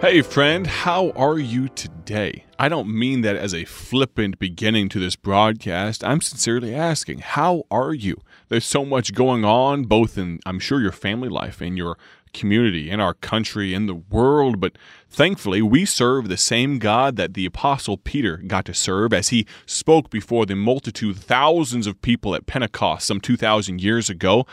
Hey, friend, how are you today? I don't mean that as a flippant beginning to this broadcast. I'm sincerely asking, how are you? There's so much going on, both in, I'm sure, your family life, in your community, in our country, in the world, but thankfully we serve the same God that the Apostle Peter got to serve as he spoke before the multitude, thousands of people at Pentecost some 2,000 years ago.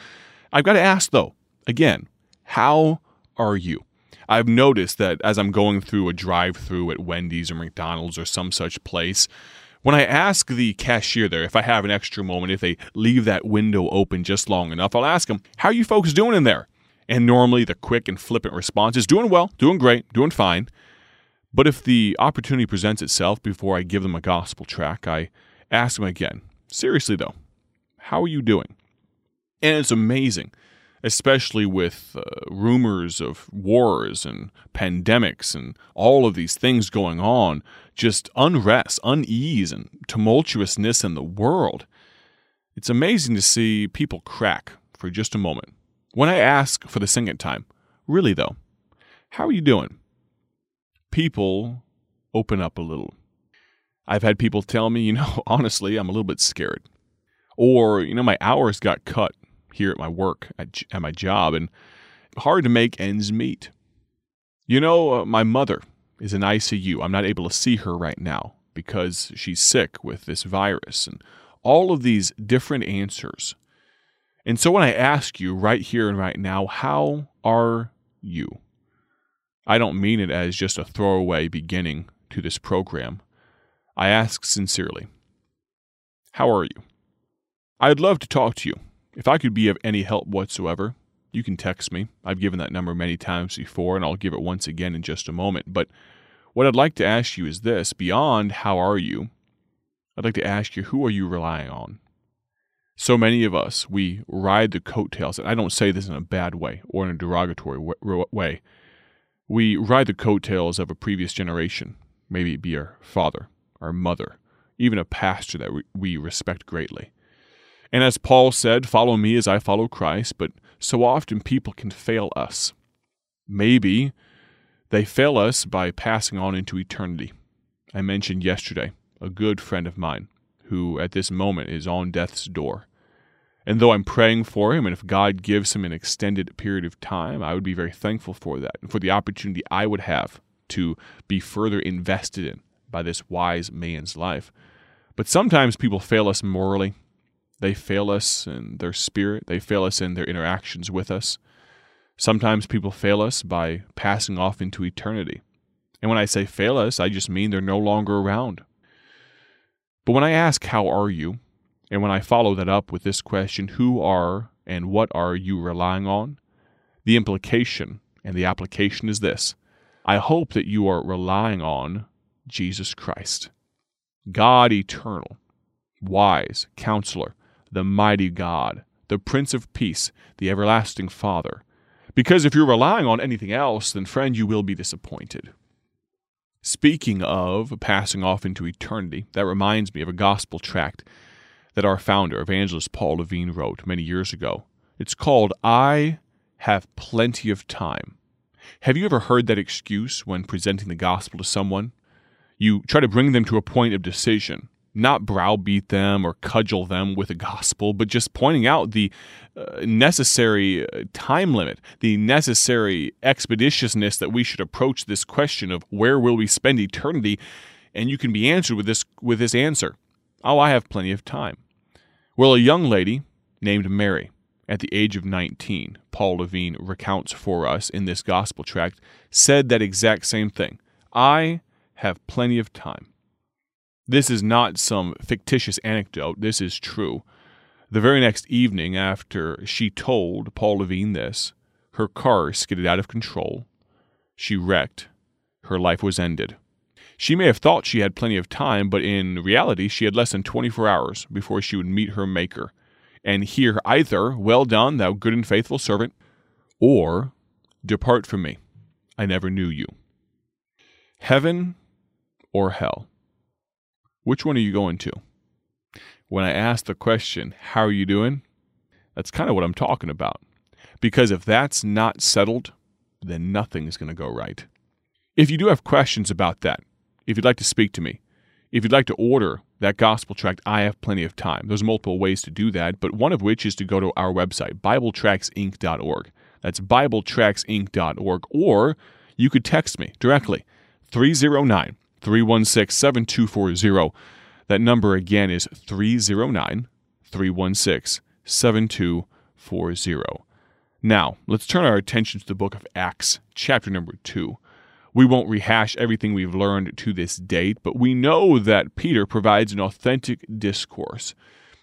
I've got to ask, though, again, how are you? I've noticed that as I'm going through a drive through at Wendy's or McDonald's or some such place, when I ask the cashier there if I have an extra moment, if they leave that window open just long enough, I'll ask them, How you folks doing in there? And normally the quick and flippant response is doing well, doing great, doing fine. But if the opportunity presents itself before I give them a gospel tract, I ask them again, Seriously though, how are you doing? And it's amazing especially with uh, rumors of wars and pandemics and all of these things going on, just unrest, unease, and tumultuousness in the world. It's amazing to see people crack for just a moment. When I ask for the second time, really though, how are you doing? People open up a little. I've had people tell me, you know, honestly, I'm a little bit scared. Or, you know, my hours got cut here at my work, at, at my job, and hard to make ends meet. You know, uh, my mother is in ICU. I'm not able to see her right now because she's sick with this virus and all of these different answers. And so when I ask you right here and right now, how are you? I don't mean it as just a throwaway beginning to this program. I ask sincerely, how are you? I'd love to talk to you. If I could be of any help whatsoever, you can text me. I've given that number many times before, and I'll give it once again in just a moment. But what I'd like to ask you is this beyond how are you, I'd like to ask you who are you relying on? So many of us, we ride the coattails, and I don't say this in a bad way or in a derogatory way. We ride the coattails of a previous generation, maybe it be our father, our mother, even a pastor that we respect greatly. And as Paul said, follow me as I follow Christ, but so often people can fail us. Maybe they fail us by passing on into eternity. I mentioned yesterday a good friend of mine who at this moment is on death's door. And though I'm praying for him, and if God gives him an extended period of time, I would be very thankful for that and for the opportunity I would have to be further invested in by this wise man's life. But sometimes people fail us morally, they fail us in their spirit, they fail us in their interactions with us. Sometimes people fail us by passing off into eternity. And when I say fail us, I just mean they're no longer around. But when I ask, How are you? and when I follow that up with this question, Who are and what are you relying on? the implication and the application is this I hope that you are relying on Jesus Christ, God eternal, wise, counselor, the mighty God, the Prince of Peace, the everlasting Father. Because if you're relying on anything else, then, friend, you will be disappointed. Speaking of passing off into eternity, that reminds me of a gospel tract that our founder, evangelist Paul Levine, wrote many years ago. It's called I Have Plenty of Time. Have you ever heard that excuse when presenting the gospel to someone? You try to bring them to a point of decision not browbeat them or cudgel them with the gospel, but just pointing out the uh, necessary uh, time limit, the necessary expeditiousness that we should approach this question of where will we spend eternity, and you can be answered with this with this answer. Oh, I have plenty of time. Well, a young lady named Mary, at the age of 19, Paul Levine recounts for us in this gospel tract, said that exact same thing. I have plenty of time. This is not some fictitious anecdote, this is true. The very next evening after she told Paul Levine this, her car skidded out of control. She wrecked. Her life was ended. She may have thought she had plenty of time, but in reality, she had less than 24 hours before she would meet her Maker and hear either, Well done, thou good and faithful servant, or Depart from me, I never knew you. Heaven or hell? Which one are you going to? When I ask the question, How are you doing? That's kind of what I'm talking about. Because if that's not settled, then nothing's going to go right. If you do have questions about that, if you'd like to speak to me, if you'd like to order that gospel tract, I have plenty of time. There's multiple ways to do that, but one of which is to go to our website, BibleTractsInc.org. That's BibleTractsInc.org. Or you could text me directly, 309 316 7240. That number again is 309 316 7240. Now, let's turn our attention to the book of Acts, chapter number 2. We won't rehash everything we've learned to this date, but we know that Peter provides an authentic discourse.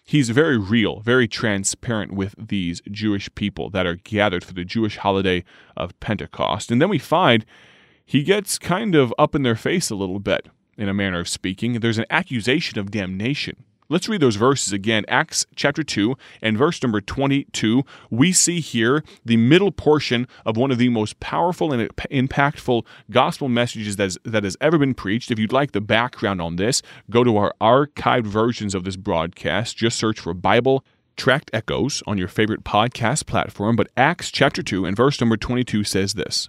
He's very real, very transparent with these Jewish people that are gathered for the Jewish holiday of Pentecost. And then we find he gets kind of up in their face a little bit, in a manner of speaking. There's an accusation of damnation Let's read those verses again. Acts chapter 2 and verse number 22. We see here the middle portion of one of the most powerful and impactful gospel messages that, is, that has ever been preached. If you'd like the background on this, go to our archived versions of this broadcast. Just search for Bible Tract Echoes on your favorite podcast platform. But Acts chapter 2 and verse number 22 says this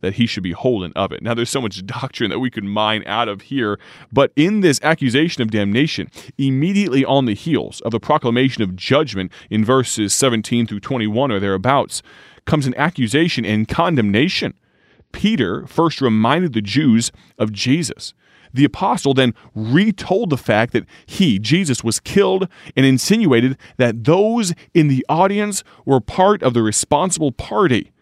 that he should be holden of it. Now, there's so much doctrine that we could mine out of here, but in this accusation of damnation, immediately on the heels of the proclamation of judgment in verses 17 through 21 or thereabouts, comes an accusation and condemnation. Peter first reminded the Jews of Jesus. The apostle then retold the fact that he, Jesus, was killed and insinuated that those in the audience were part of the responsible party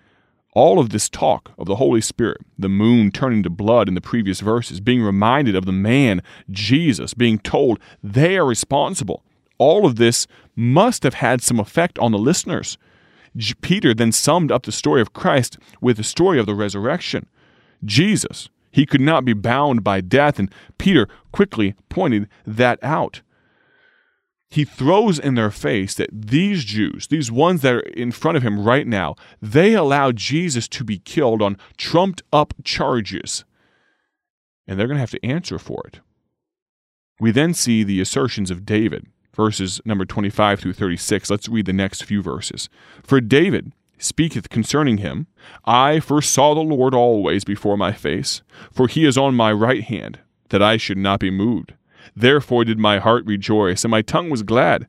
all of this talk of the Holy Spirit, the moon turning to blood in the previous verses, being reminded of the man, Jesus, being told they are responsible, all of this must have had some effect on the listeners. Peter then summed up the story of Christ with the story of the resurrection. Jesus, he could not be bound by death, and Peter quickly pointed that out he throws in their face that these Jews, these ones that are in front of him right now, they allowed Jesus to be killed on trumped up charges. And they're going to have to answer for it. We then see the assertions of David, verses number 25 through 36. Let's read the next few verses. For David speaketh concerning him, I first saw the Lord always before my face, for he is on my right hand, that I should not be moved. Therefore did my heart rejoice, and my tongue was glad.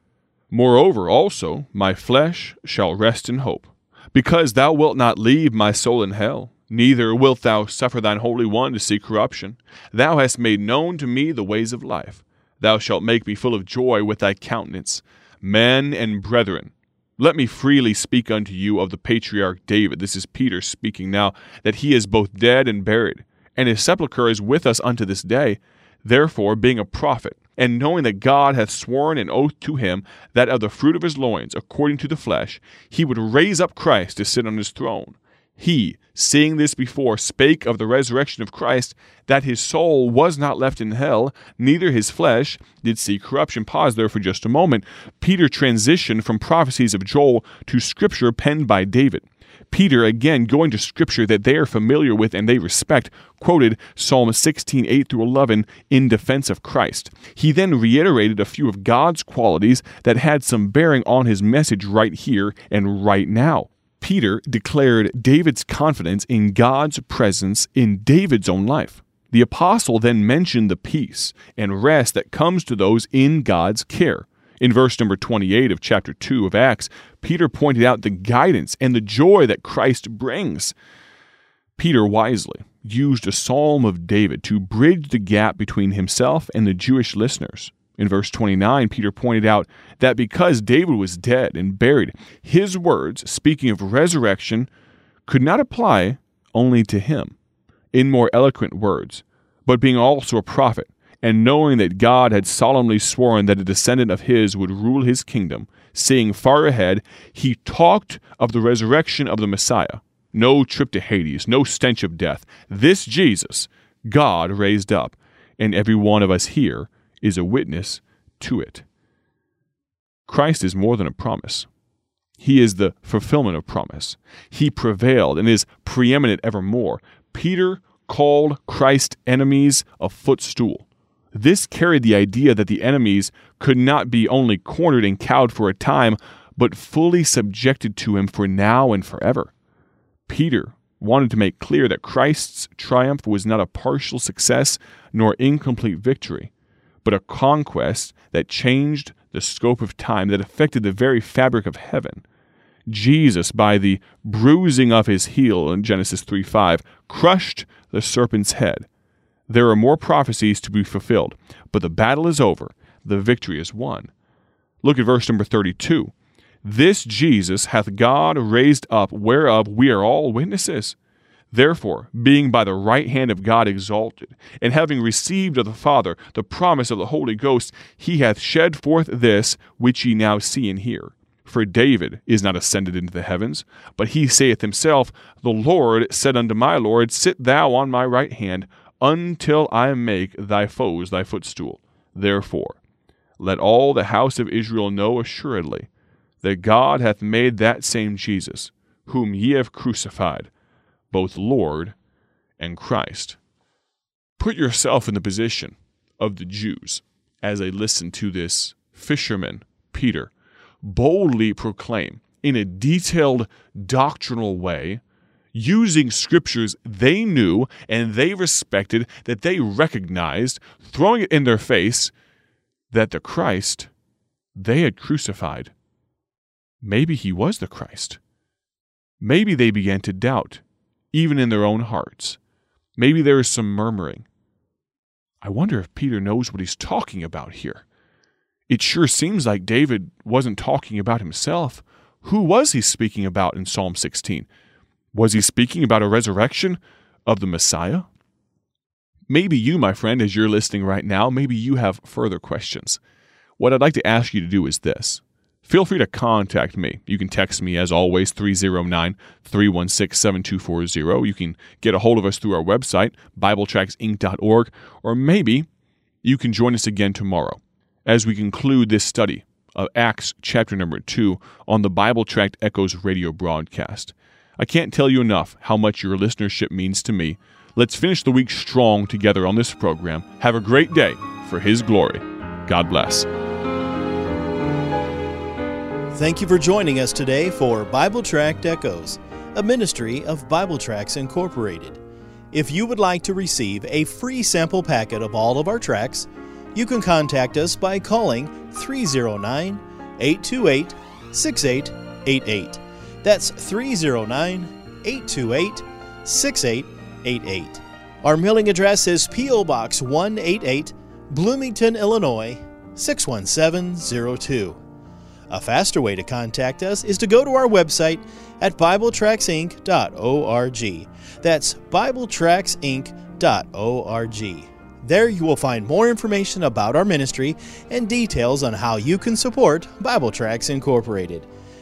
Moreover, also, my flesh shall rest in hope, because thou wilt not leave my soul in hell, neither wilt thou suffer thine Holy One to see corruption. Thou hast made known to me the ways of life. Thou shalt make me full of joy with thy countenance. Men and brethren, let me freely speak unto you of the patriarch David. This is Peter speaking now, that he is both dead and buried, and his sepulchre is with us unto this day. Therefore, being a prophet, and knowing that God hath sworn an oath to him that of the fruit of his loins, according to the flesh, he would raise up Christ to sit on his throne. He, seeing this before, spake of the resurrection of Christ, that his soul was not left in hell, neither his flesh did see corruption. Pause there for just a moment. Peter transitioned from prophecies of Joel to scripture penned by David. Peter, again, going to scripture that they are familiar with and they respect, quoted Psalm 16, 8 through 11 in defense of Christ. He then reiterated a few of God's qualities that had some bearing on his message right here and right now. Peter declared David's confidence in God's presence in David's own life. The apostle then mentioned the peace and rest that comes to those in God's care. In verse number 28 of chapter 2 of Acts, Peter pointed out the guidance and the joy that Christ brings. Peter wisely used a psalm of David to bridge the gap between himself and the Jewish listeners. In verse 29, Peter pointed out that because David was dead and buried, his words, speaking of resurrection, could not apply only to him in more eloquent words, but being also a prophet and knowing that God had solemnly sworn that a descendant of his would rule his kingdom, seeing far ahead, he talked of the resurrection of the Messiah. No trip to Hades, no stench of death. This Jesus, God raised up. and every one of us here is a witness to it. Christ is more than a promise. He is the fulfillment of promise. He prevailed and is preeminent evermore. Peter called Christ's enemies a footstool. This carried the idea that the enemies could not be only cornered and cowed for a time, but fully subjected to him for now and forever. Peter wanted to make clear that Christ's triumph was not a partial success nor incomplete victory, but a conquest that changed the scope of time, that affected the very fabric of heaven. Jesus, by the bruising of his heel in Genesis 3 5, crushed the serpent's head. There are more prophecies to be fulfilled, but the battle is over. The victory is won. Look at verse number 32. This Jesus hath God raised up, whereof we are all witnesses. Therefore, being by the right hand of God exalted, and having received of the Father the promise of the Holy Ghost, he hath shed forth this which ye now see and hear. For David is not ascended into the heavens, but he saith himself, The Lord said unto my Lord, Sit thou on my right hand, until I make thy foes thy footstool. Therefore, let all the house of Israel know assuredly that God hath made that same Jesus, whom ye have crucified, both Lord and Christ. Put yourself in the position of the Jews as they listen to this fisherman, Peter, boldly proclaim in a detailed doctrinal way, using scriptures they knew and they respected, that they recognized, throwing it in their face, that the Christ they had crucified maybe he was the Christ. Maybe they began to doubt, even in their own hearts. Maybe there is some murmuring. I wonder if Peter knows what he's talking about here. It sure seems like David wasn't talking about himself. Who was he speaking about in Psalm 16? Was he speaking about a resurrection of the Messiah? Maybe you, my friend, as you're listening right now, maybe you have further questions. What I'd like to ask you to do is this feel free to contact me. You can text me, as always, 309 316 7240. You can get a hold of us through our website, BibleTractsInc.org, or maybe you can join us again tomorrow as we conclude this study of Acts chapter number 2 on the Bible Tract Echoes radio broadcast. I can't tell you enough how much your listenership means to me. Let's finish the week strong together on this program. Have a great day for His glory. God bless. Thank you for joining us today for Bible Tract Echoes, a ministry of Bible Tracts Incorporated. If you would like to receive a free sample packet of all of our tracts, you can contact us by calling 309 828 6888. That's 309 828 6888. Our mailing address is P.O. Box 188, Bloomington, Illinois 61702. A faster way to contact us is to go to our website at BibleTractsInc.org. That's BibleTractsInc.org. There you will find more information about our ministry and details on how you can support Bible Tracts Incorporated.